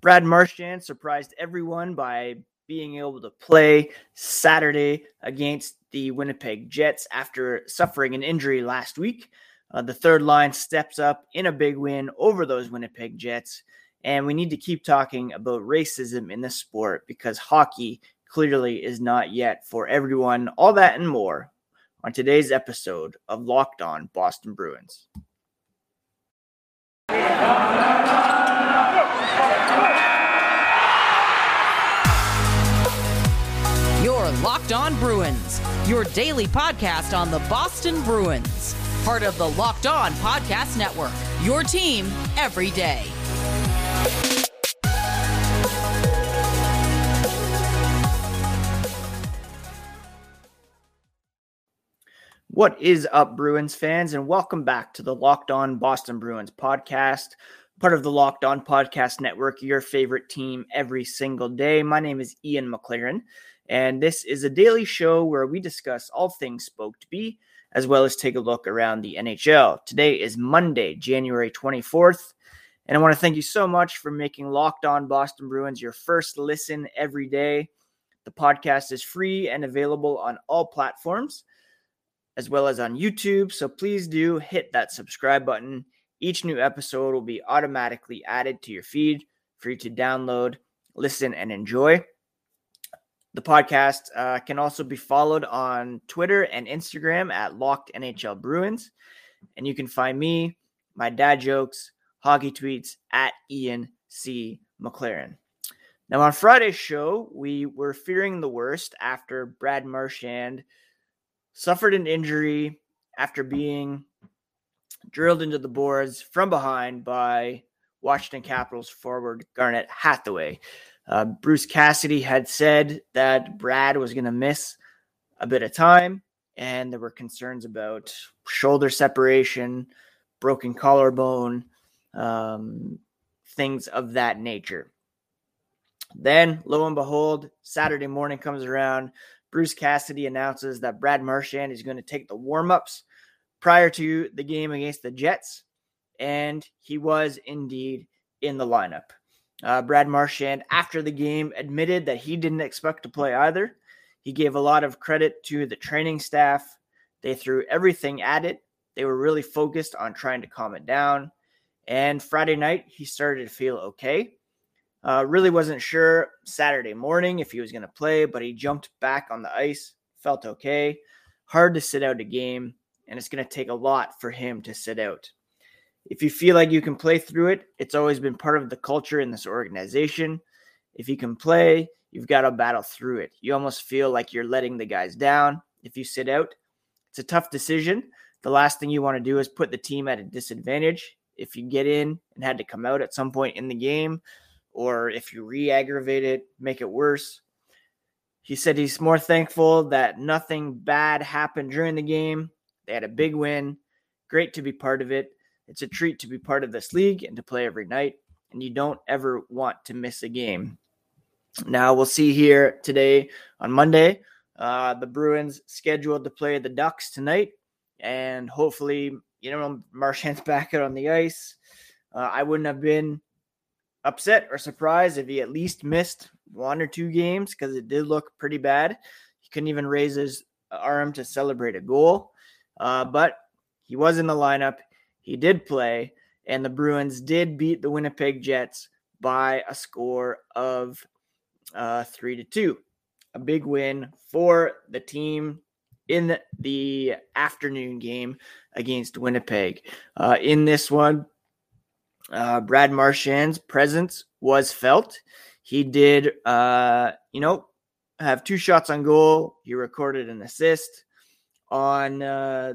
Brad Marchand surprised everyone by being able to play Saturday against the Winnipeg Jets after suffering an injury last week. Uh, the third line steps up in a big win over those Winnipeg Jets. And we need to keep talking about racism in the sport because hockey clearly is not yet for everyone. All that and more on today's episode of Locked On Boston Bruins. Your Locked On Bruins, your daily podcast on the Boston Bruins, part of the Locked On Podcast Network, your team every day. What is up, Bruins fans, and welcome back to the Locked On Boston Bruins podcast, part of the Locked On Podcast Network, your favorite team every single day. My name is Ian McLaren, and this is a daily show where we discuss all things Spoked B, as well as take a look around the NHL. Today is Monday, January 24th, and I want to thank you so much for making Locked On Boston Bruins your first listen every day. The podcast is free and available on all platforms as well as on YouTube. So please do hit that subscribe button. Each new episode will be automatically added to your feed for you to download, listen, and enjoy. The podcast uh, can also be followed on Twitter and Instagram at Locked NHL Bruins. And you can find me, my dad jokes, hockey tweets at Ian C. McLaren. Now, on Friday's show, we were fearing the worst after Brad Marchand suffered an injury after being drilled into the boards from behind by Washington Capitals forward Garnet Hathaway. Uh, Bruce Cassidy had said that Brad was going to miss a bit of time, and there were concerns about shoulder separation, broken collarbone, um, things of that nature. Then, lo and behold, Saturday morning comes around. Bruce Cassidy announces that Brad Marchand is going to take the warm-ups prior to the game against the Jets, and he was indeed in the lineup. Uh, Brad Marchand, after the game, admitted that he didn't expect to play either. He gave a lot of credit to the training staff. They threw everything at it. They were really focused on trying to calm it down. And Friday night, he started to feel okay. Uh, really wasn't sure Saturday morning if he was going to play, but he jumped back on the ice, felt okay. Hard to sit out a game, and it's going to take a lot for him to sit out. If you feel like you can play through it, it's always been part of the culture in this organization. If you can play, you've got to battle through it. You almost feel like you're letting the guys down if you sit out. It's a tough decision. The last thing you want to do is put the team at a disadvantage. If you get in and had to come out at some point in the game, or if you re aggravate it, make it worse. He said he's more thankful that nothing bad happened during the game. They had a big win. Great to be part of it. It's a treat to be part of this league and to play every night. And you don't ever want to miss a game. Now we'll see here today on Monday. Uh, the Bruins scheduled to play the Ducks tonight, and hopefully, you know, Marchand's back out on the ice. Uh, I wouldn't have been upset or surprised if he at least missed one or two games because it did look pretty bad. He couldn't even raise his arm to celebrate a goal, uh, but he was in the lineup. He did play, and the Bruins did beat the Winnipeg Jets by a score of uh, three to two. A big win for the team in the afternoon game against Winnipeg. Uh, in this one, uh, Brad Marchand's presence was felt. He did, uh, you know, have two shots on goal. He recorded an assist on uh,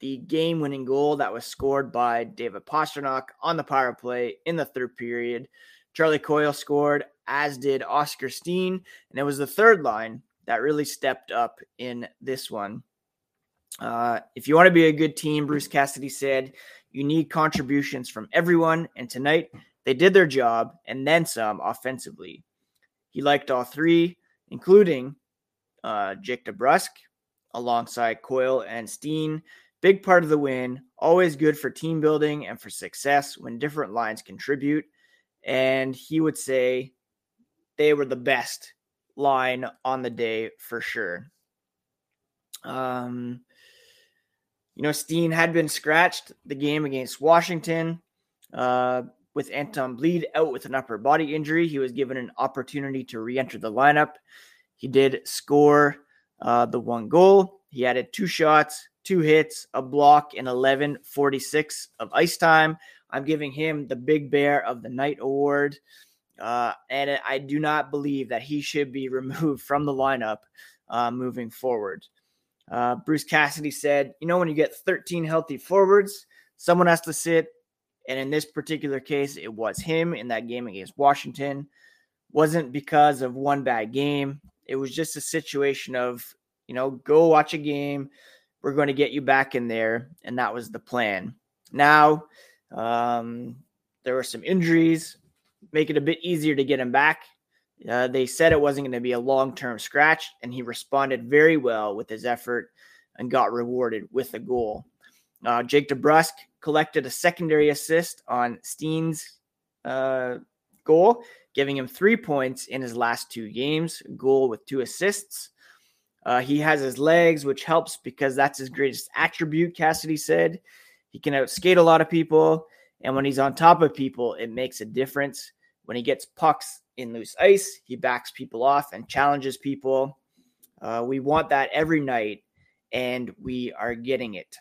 the game winning goal that was scored by David Pastrnak on the power play in the third period. Charlie Coyle scored, as did Oskar Steen. And it was the third line that really stepped up in this one. Uh, if you want to be a good team, Bruce Cassidy said, you need contributions from everyone. And tonight, they did their job and then some offensively. He liked all three, including uh, Jake DeBrusk alongside Coyle and Steen. Big part of the win, always good for team building and for success when different lines contribute. and he would say they were the best line on the day for sure. Um, you know, Steen had been scratched the game against Washington. Uh, with Anton Blidh out with an upper body injury, he was given an opportunity to re enter the lineup. He did score uh, the one goal. He added two shots, two hits, a block, and 11:46 of ice time. I'm giving him the Big Bear of the Night award. Uh, and I do not believe that he should be removed from the lineup uh, moving forward. Uh, Bruce Cassidy said, You know, when you get 13 healthy forwards, someone has to sit. And in this particular case, it was him in that game against Washington. Wasn't because of one bad game. It was just a situation of, you know, go watch a game. We're going to get you back in there. And that was the plan. Now, um, there were some injuries, make it a bit easier to get him back. Uh, they said it wasn't going to be a long term scratch, and he responded very well with his effort and got rewarded with a goal. Uh, Jake DeBrusk collected a secondary assist on Steen's uh, goal, giving him three points in his last two games, goal with two assists. Uh, he has his legs, which helps because that's his greatest attribute, Cassidy said. He can outskate a lot of people, and when he's on top of people, it makes a difference. When he gets pucks in loose ice, he backs people off and challenges people. Uh, we want that every night, and we are getting it.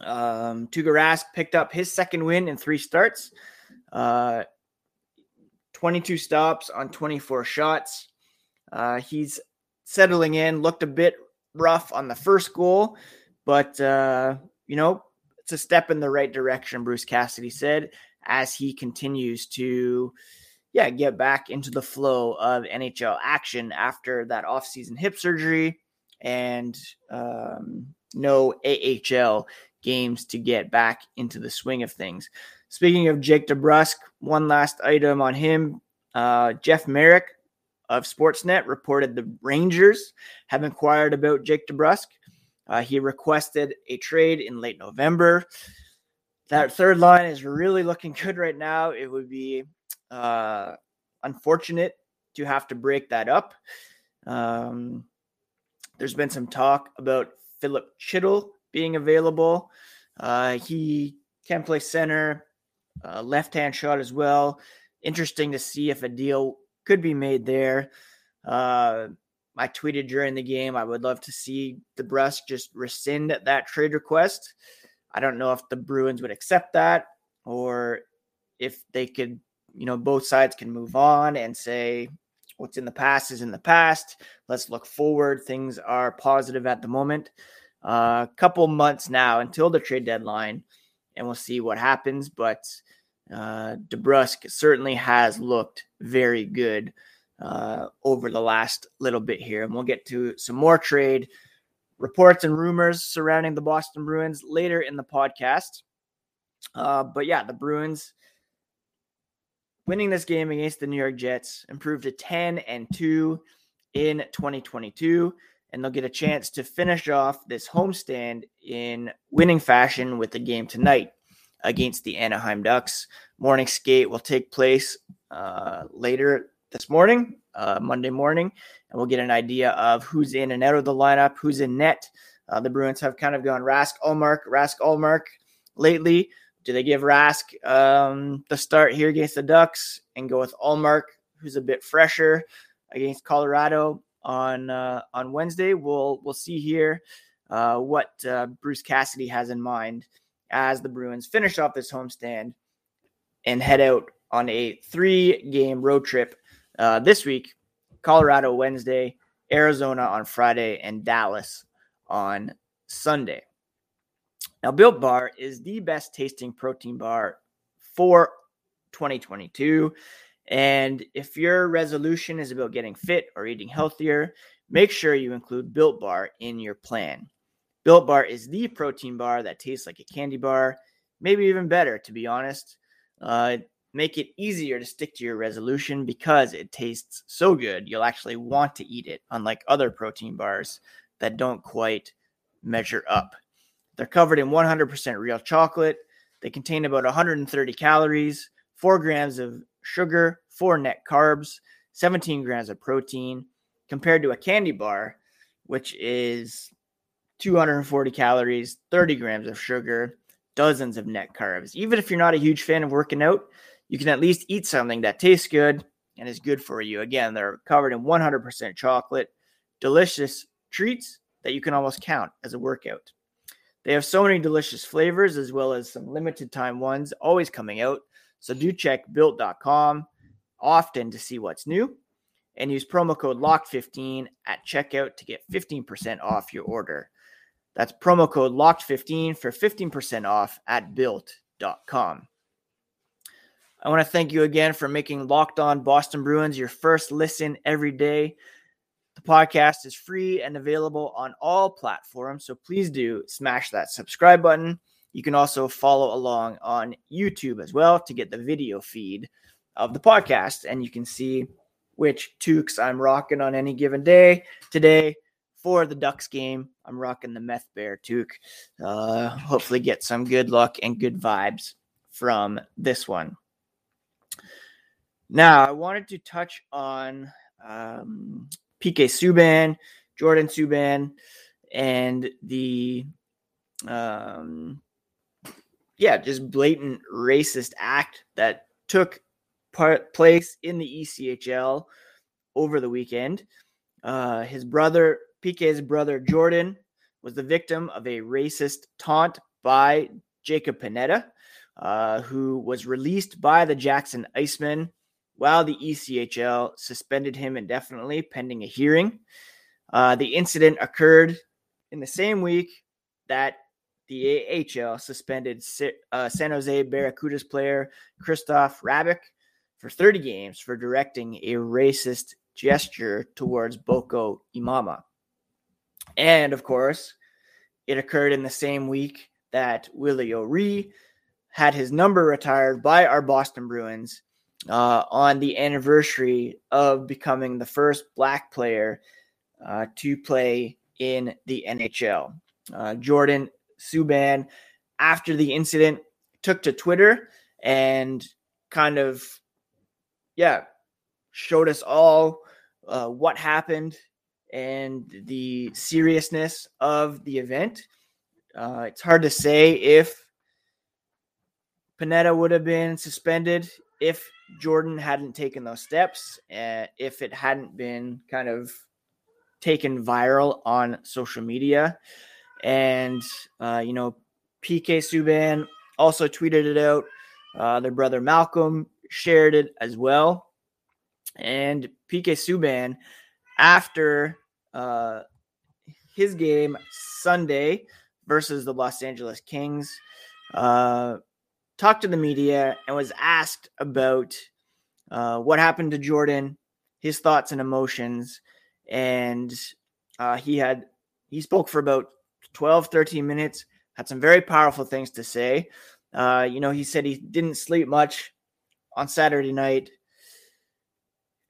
Um, Tuukka Rask picked up his second win in three starts, uh, 22 stops on 24 shots. Uh, he's settling in, looked a bit rough on the first goal, but, uh, you know, it's a step in the right direction, Bruce Cassidy said, as he continues to, yeah, get back into the flow of NHL action after that offseason hip surgery and um, no AHL games to get back into the swing of things. Speaking of Jake DeBrusk, one last item on him. Uh, Jeff Marek of Sportsnet reported the Rangers have inquired about Jake DeBrusk. Uh, he requested a trade in late November. That third line is really looking good right now. It would be uh, unfortunate to have to break that up. Um, there's been some talk about Filip Chytil being available. Uh, he can play center, uh, left hand shot as well. Interesting to see if a deal could be made there. Uh, I tweeted during the game I would love to see the DeBrusk just rescind that trade request. I don't know if the Bruins would accept that or if they could, you know, both sides can move on and say what's in the past is in the past. Let's look forward. Things are positive at the moment. A uh, couple months now until the trade deadline, and we'll see what happens. But uh, DeBrusk certainly has looked very good uh, over the last little bit here. And we'll get to some more trade reports and rumors surrounding the Boston Bruins later in the podcast. Uh, but yeah, the Bruins winning this game against the New York Jets improved to 10 and 2 in 2022 and they'll get a chance to finish off this homestand in winning fashion with the game tonight against the Anaheim Ducks. Morning skate will take place uh, later this morning, uh, Monday morning, and we'll get an idea of who's in and out of the lineup, who's in net. Uh, the Bruins have kind of gone Rask Ullmark, Rask Ullmark lately. Do they give Rask um, the start here against the Ducks and go with Ullmark, who's a bit fresher against Colorado on uh, on Wednesday? We'll we'll see here uh, what uh, Bruce Cassidy has in mind as the Bruins finish off this homestand and head out on a three game road trip uh, this week Colorado Wednesday, Arizona on Friday, and Dallas on Sunday. Now, Built Bar is the best tasting protein bar for 2022. And if your resolution is about getting fit or eating healthier, make sure you include Built Bar in your plan. Built Bar is the protein bar that tastes like a candy bar, maybe even better, to be honest. Uh, make it easier to stick to your resolution because it tastes so good. You'll actually want to eat it, unlike other protein bars that don't quite measure up. They're covered in 100% real chocolate. They contain about 130 calories, 4 grams of sugar, four net carbs, 17 grams of protein, compared to a candy bar, which is 240 calories, 30 grams of sugar, dozens of net carbs. Even if you're not a huge fan of working out, you can at least eat something that tastes good and is good for you. Again, they're covered in 100% chocolate, delicious treats that you can almost count as a workout. They have so many delicious flavors as well as some limited time ones always coming out. So do check built.com often to see what's new and use promo code LOCK15 at checkout to get 15% off your order. That's promo code LOCKED15 for 15% off at built.com. I want to thank you again for making Locked On Boston Bruins your first listen every day. The podcast is free and available on all platforms, so please do smash that subscribe button. You can also follow along on YouTube as well to get the video feed of the podcast, and you can see which toques I'm rocking on any given day. Today, for the Ducks game, I'm rocking the Meth Bear toque. Uh, hopefully, get some good luck and good vibes from this one. Now, I wanted to touch on um, PK Subban, Jordan Subban, and the um, yeah, just blatant racist act that took part, place in the ECHL over the weekend. Uh, his brother, PK's brother Jordan, was the victim of a racist taunt by Jacob Panetta, uh, who was released by the Jackson Icemen while the ECHL suspended him indefinitely pending a hearing. Uh, the incident occurred in the same week that the AHL suspended uh, San Jose Barracudas player Krystof Hrabik for 30 games for directing a racist gesture towards Boko Imama. And of course, it occurred in the same week that Willie O'Ree had his number retired by our Boston Bruins uh, on the anniversary of becoming the first black player uh, to play in the NHL. Uh, Jordan Subban, after the incident, took to Twitter and kind of, yeah, showed us all uh, what happened and the seriousness of the event. Uh, it's hard to say if Panetta would have been suspended if Jordan hadn't taken those steps, uh, if it hadn't been kind of taken viral on social media. And, uh, you know, PK Subban also tweeted it out. Uh, their brother Malcolm shared it as well. And PK Subban, after uh, his game Sunday versus the Los Angeles Kings, uh, talked to the media and was asked about uh, what happened to Jordan, his thoughts and emotions. And uh, he had, he spoke for about 12, 13 minutes, had some very powerful things to say. Uh, you know, he said he didn't sleep much on Saturday night,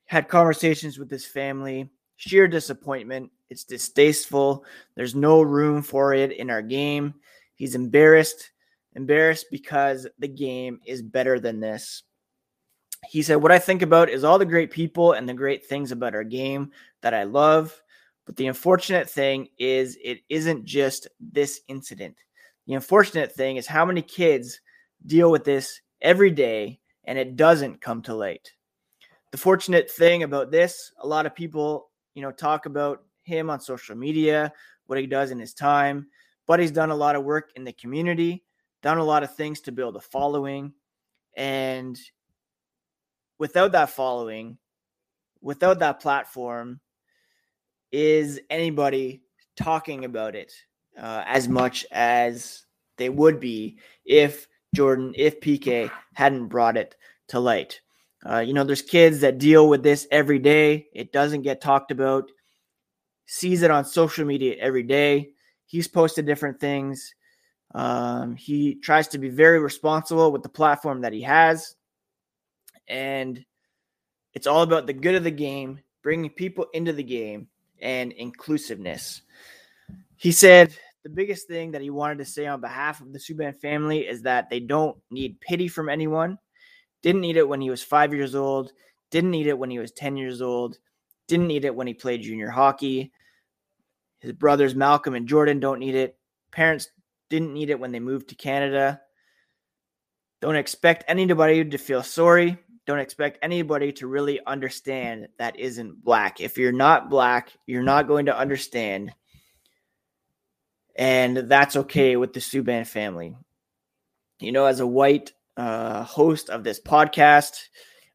had conversations with his family, sheer disappointment. It's distasteful. There's no room for it in our game. He's embarrassed, embarrassed because the game is better than this. He said, What I think about is all the great people and the great things about our game that I love. But the unfortunate thing is, it isn't just this incident. The unfortunate thing is how many kids deal with this every day and it doesn't come to light. The fortunate thing about this, a lot of people, you know, talk about him on social media, what he does in his time, but he's done a lot of work in the community, done a lot of things to build a following. And without that following, without that platform, is anybody talking about it uh, as much as they would be if Jordan, if PK hadn't brought it to light. Uh, you know, there's kids that deal with this every day. It doesn't get talked about. Sees it on social media every day. He's posted different things. Um, he tries to be very responsible with the platform that he has. And it's all about the good of the game, bringing people into the game, and inclusiveness. He said the biggest thing that he wanted to say on behalf of the Subban family is that they don't need pity from anyone. Didn't need it when he was five years old. Didn't need it when he was 10 years old. Didn't need it when he played junior hockey. His brothers, Malcolm and Jordan, don't need it. Parents didn't need it when they moved to Canada. Don't expect anybody to feel sorry. Don't expect anybody to really understand that isn't black. If you're not black, you're not going to understand. And that's okay with the Subban family. You know, as a white uh, host of this podcast,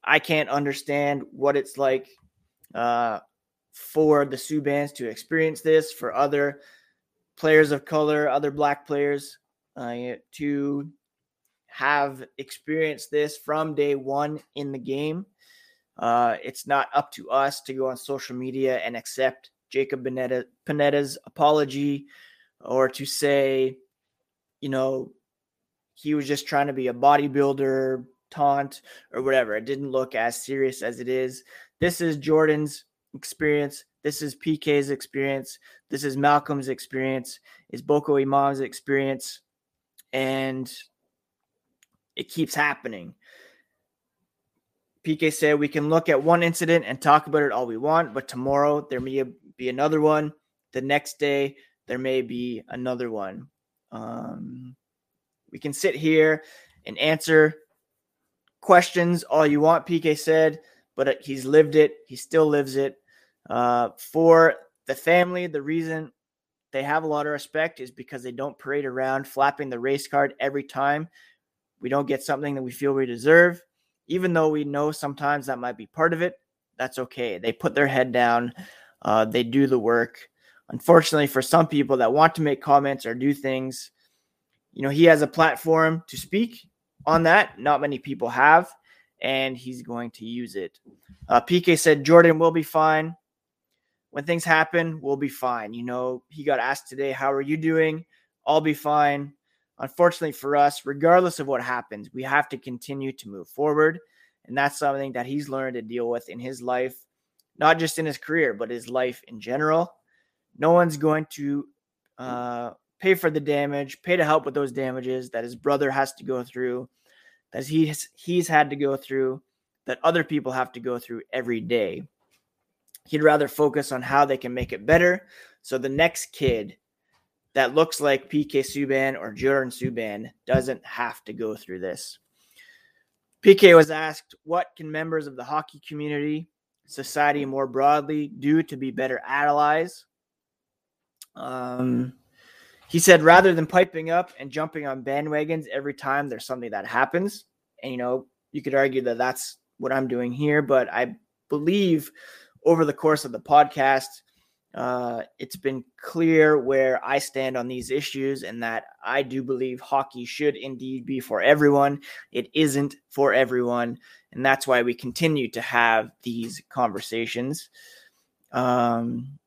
I can't understand what it's like uh, for the Subbans to experience this, for other players of color, other black players uh, to have experienced this from day one in the game. Uh, it's not up to us to go on social media and accept Jacob Panetta, Panetta's apology or to say, you know, he was just trying to be a bodybuilder taunt or whatever. It didn't look as serious as it is. This is Jordan's experience. This is PK's experience. This is Malcolm's experience. Is Boko Imam's experience. And it keeps happening. PK said we can look at one incident and talk about it all we want, but tomorrow there may be another one. The next day there may be another one. Um, we can sit here and answer questions all you want, PK said, but he's lived it. He still lives it. Uh, for the family, the reason they have a lot of respect is because they don't parade around flapping the race card every time we don't get something that we feel we deserve, even though we know sometimes that might be part of it. That's okay. They put their head down, uh, they do the work. Unfortunately, for some people that want to make comments or do things, you know, he has a platform to speak on that. Not many people have, and he's going to use it. Uh, PK said Jordan will be fine. When things happen, we'll be fine. You know, he got asked today, How are you doing? I'll be fine unfortunately for us, regardless of what happens, we have to continue to move forward. And that's something that he's learned to deal with in his life, not just in his career, but his life in general. No one's going to uh, pay for the damage, pay to help with those damages that his brother has to go through, that he's, he's had to go through, that other people have to go through every day. He'd rather focus on how they can make it better. So the next kid that looks like PK Subban or Jordan Subban doesn't have to go through this. PK was asked, What can members of the hockey community, society more broadly, do to be better allies? Um, he said, Rather than piping up and jumping on bandwagons every time there's something that happens, and you know, you could argue that that's what I'm doing here, but I believe over the course of the podcast, uh, it's been clear where I stand on these issues and that I do believe hockey should indeed be for everyone. It isn't for everyone. And that's why we continue to have these conversations. Um,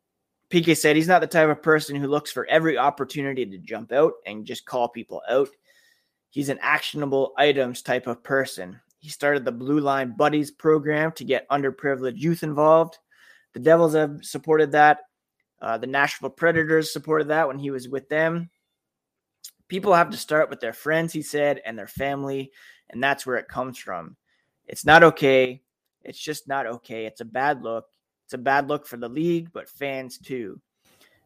PK said he's not the type of person who looks for every opportunity to jump out and just call people out. He's an actionable items type of person. He started the Blue Line Buddies program to get underprivileged youth involved. The Devils have supported that. Uh, the Nashville Predators supported that when he was with them. People have to start with their friends, he said, and their family, and that's where it comes from. It's not okay. It's just not okay. It's a bad look. It's a bad look for the league, but fans too.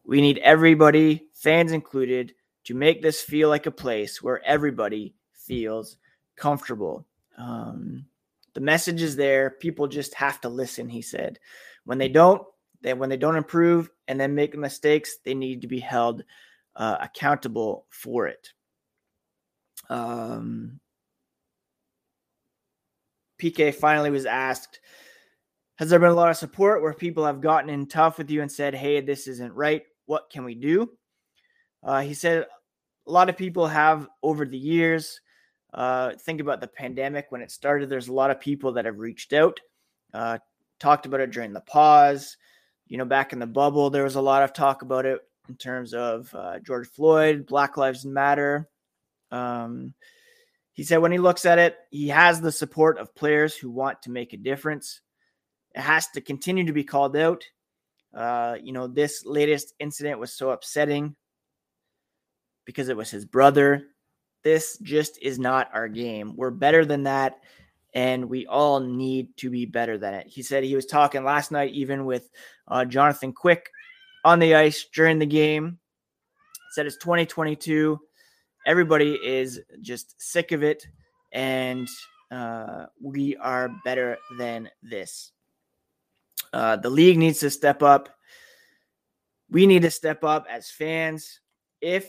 We need everybody, fans included, to make this feel like a place where everybody feels comfortable. Um, the message is there. People just have to listen, he said. When they don't, when they don't improve and then make mistakes, they need to be held uh, accountable for it. Um, PK finally was asked, Has there been a lot of support where people have gotten in tough with you and said, Hey, this isn't right? What can we do? Uh, he said, A lot of people have over the years. Uh, think about the pandemic when it started. There's a lot of people that have reached out, uh, talked about it during the pause, you know, back in the bubble, there was a lot of talk about it in terms of uh, George Floyd, Black Lives Matter. Um, he said when he looks at it, he has the support of players who want to make a difference. It has to continue to be called out. Uh, you know, this latest incident was so upsetting because it was his brother. This just is not our game. We're better than that. and we all need to be better than it. He said he was talking last night, even with uh, Jonathan Quick on the ice during the game. Said it's 2022. Everybody is just sick of it, and uh, we are better than this. Uh, the league needs to step up. We need to step up as fans. If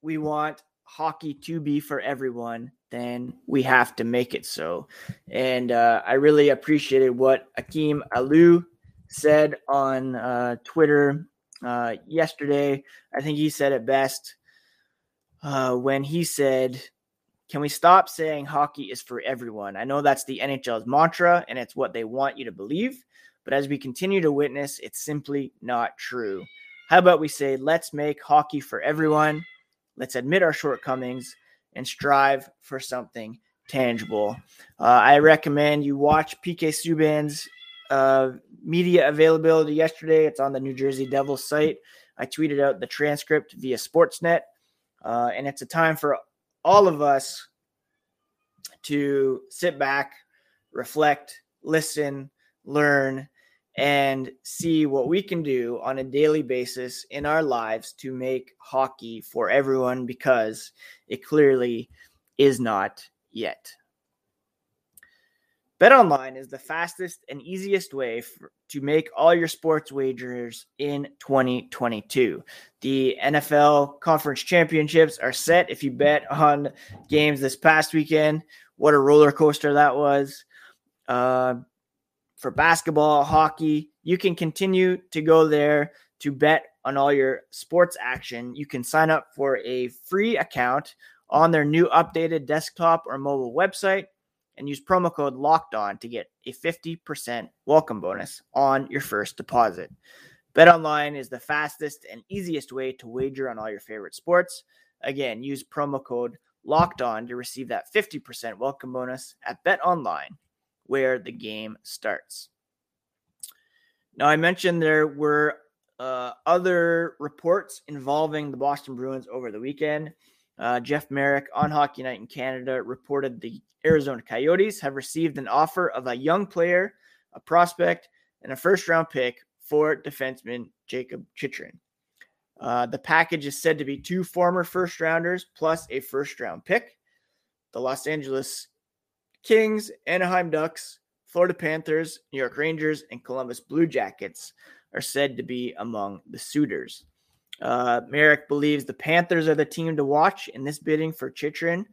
we want hockey to be for everyone, then we have to make it so. And uh, I really appreciated what Akim Aliu said on uh, Twitter uh, yesterday. I think he said it best uh, when he said, Can we stop saying hockey is for everyone? I know that's the NHL's mantra and it's what they want you to believe. But as we continue to witness, it's simply not true. How about we say, let's make hockey for everyone? Let's admit our shortcomings and strive for something tangible. Uh, I recommend you watch PK Subban's uh, media availability yesterday. It's on the New Jersey Devils site. I tweeted out the transcript via Sportsnet, uh, and it's a time for all of us to sit back, reflect, listen, learn, and see what we can do on a daily basis in our lives to make hockey for everyone because it clearly is not yet. BetOnline is the fastest and easiest way for, to make all your sports wagers in 2022. The NFL Conference Championships are set. If you bet on games this past weekend, what a roller coaster that was. Uh, for basketball, hockey, you can continue to go there to bet on all your sports action. You can sign up for a free account on their new updated desktop or mobile website and use promo code locked on to get a 50% welcome bonus on your first deposit. Bet online is the fastest and easiest way to wager on all your favorite sports. Again, use promo code locked on to receive that 50% welcome bonus at Bet Online where the game starts. Now, I mentioned there were uh, other reports involving the Boston Bruins over the weekend. Uh, Jeff Marek on Hockey Night in Canada reported the Arizona Coyotes have received an offer of a young player, a prospect, and a first round pick for defenseman Jacob Chychrun. Uh, the package is said to be two former first rounders plus a first round pick. The Los Angeles Kings, Anaheim Ducks, Florida Panthers, New York Rangers, and Columbus Blue Jackets are said to be among the suitors. Uh, Marek believes the Panthers are the team to watch in this bidding for Chychrun,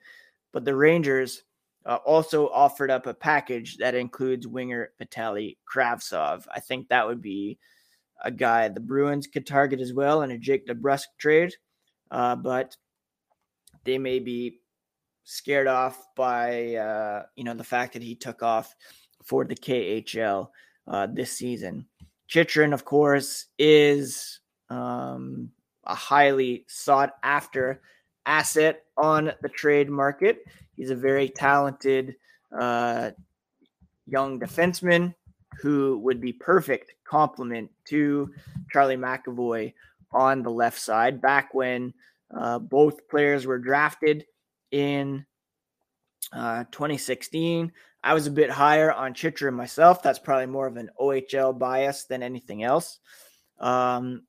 but the Rangers uh, also offered up a package that includes winger Vitaly Kravtsov. I think that would be a guy the Bruins could target as well in a Jake DeBrusk trade, uh, but they may be scared off by uh, you know the fact that he took off for the KHL uh, this season. Chychrun, of course, is um, a highly sought after asset on the trade market. He's a very talented uh, young defenseman who would be perfect complement to Charlie McAvoy on the left side. Back when uh, both players were drafted in uh, 2016. I was a bit higher on Chychrun myself. That's probably more of an OHL bias than anything else. Um,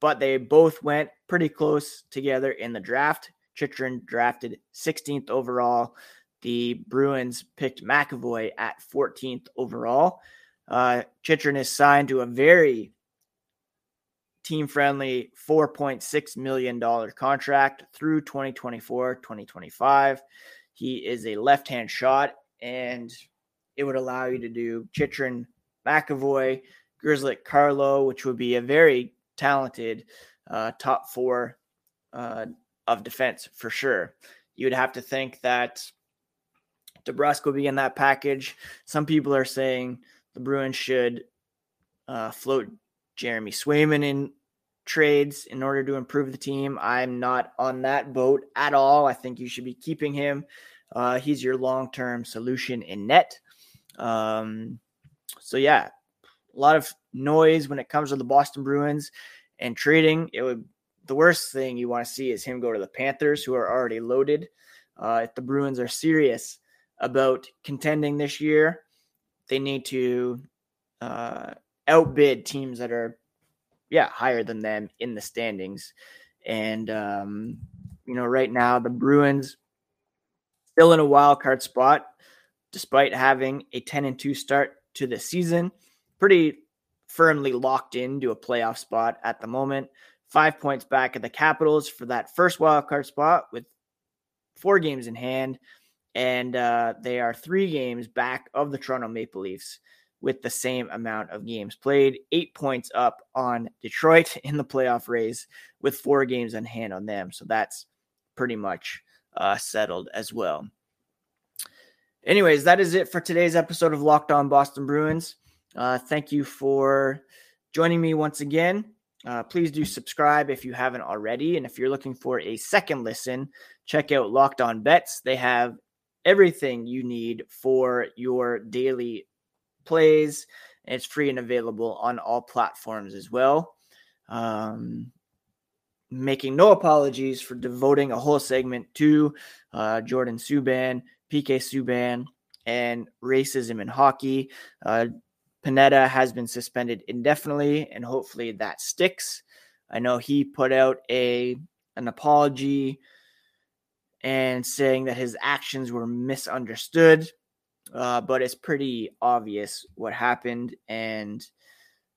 but they both went pretty close together in the draft. Chychrun drafted 16th overall. The Bruins picked McAvoy at 14th overall. Uh, Chychrun is signed to a very team friendly $4.6 million contract through 2024 2025. He is a left hand shot, and it would allow you to do Chychrun, McAvoy, Grzelcyk, Carlo, which would be a very talented uh, top four uh, of defense for sure. You would have to think that DeBrusk will be in that package. Some people are saying the Bruins should uh, float Jeremy Swayman in trades in order to improve the team. I'm not on that boat at all. I think you should be keeping him. Uh, he's your long term solution in net. Um, so, yeah, a lot of noise when it comes to the Boston Bruins and trading. It would the worst thing you want to see is him go to the Panthers, who are already loaded. Uh, if the Bruins are serious about contending this year, they need to uh, outbid teams that are, yeah, higher than them in the standings. And, um, you know, right now, the Bruins still in a wild card spot, despite having a 10 and 2 start to the season. Pretty firmly locked into a playoff spot at the moment. Five points back at the Capitals for that first wild card spot with four games in hand. And uh, they are three games back of the Toronto Maple Leafs with the same amount of games played, eight points up on Detroit in the playoff race with four games in hand on them. So that's pretty much uh, settled as well. Anyways, that is it for today's episode of Locked On Boston Bruins. Uh, thank you for joining me once again. Uh, please do subscribe if you haven't already. And if you're looking for a second listen, check out Locked On Bets. They have everything you need for your daily plays. And it's free and available on all platforms as well. Um, making no apologies for devoting a whole segment to uh, Jordan Subban, PK Subban, and racism in hockey. Uh, Panetta has been suspended indefinitely, and hopefully that sticks. I know he put out a an apology and saying that his actions were misunderstood, uh, but it's pretty obvious what happened, and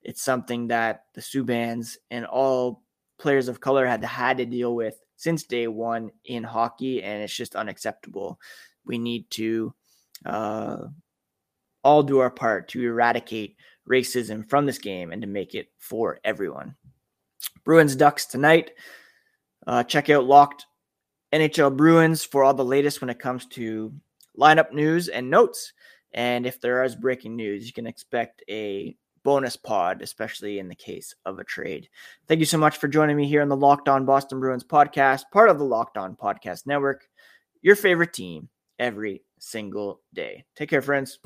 it's something that the Subbans and all players of color had had to deal with since day one in hockey, and it's just unacceptable. We need to uh, all do our part to eradicate racism from this game and to make it for everyone. Bruins Ducks tonight. Uh, check out Locked NHL Bruins for all the latest when it comes to lineup news and notes. And if there is breaking news, you can expect a bonus pod, especially in the case of a trade. Thank you so much for joining me here on the Locked On Boston Bruins podcast, part of the Locked On Podcast Network, your favorite team every single day. Take care, friends.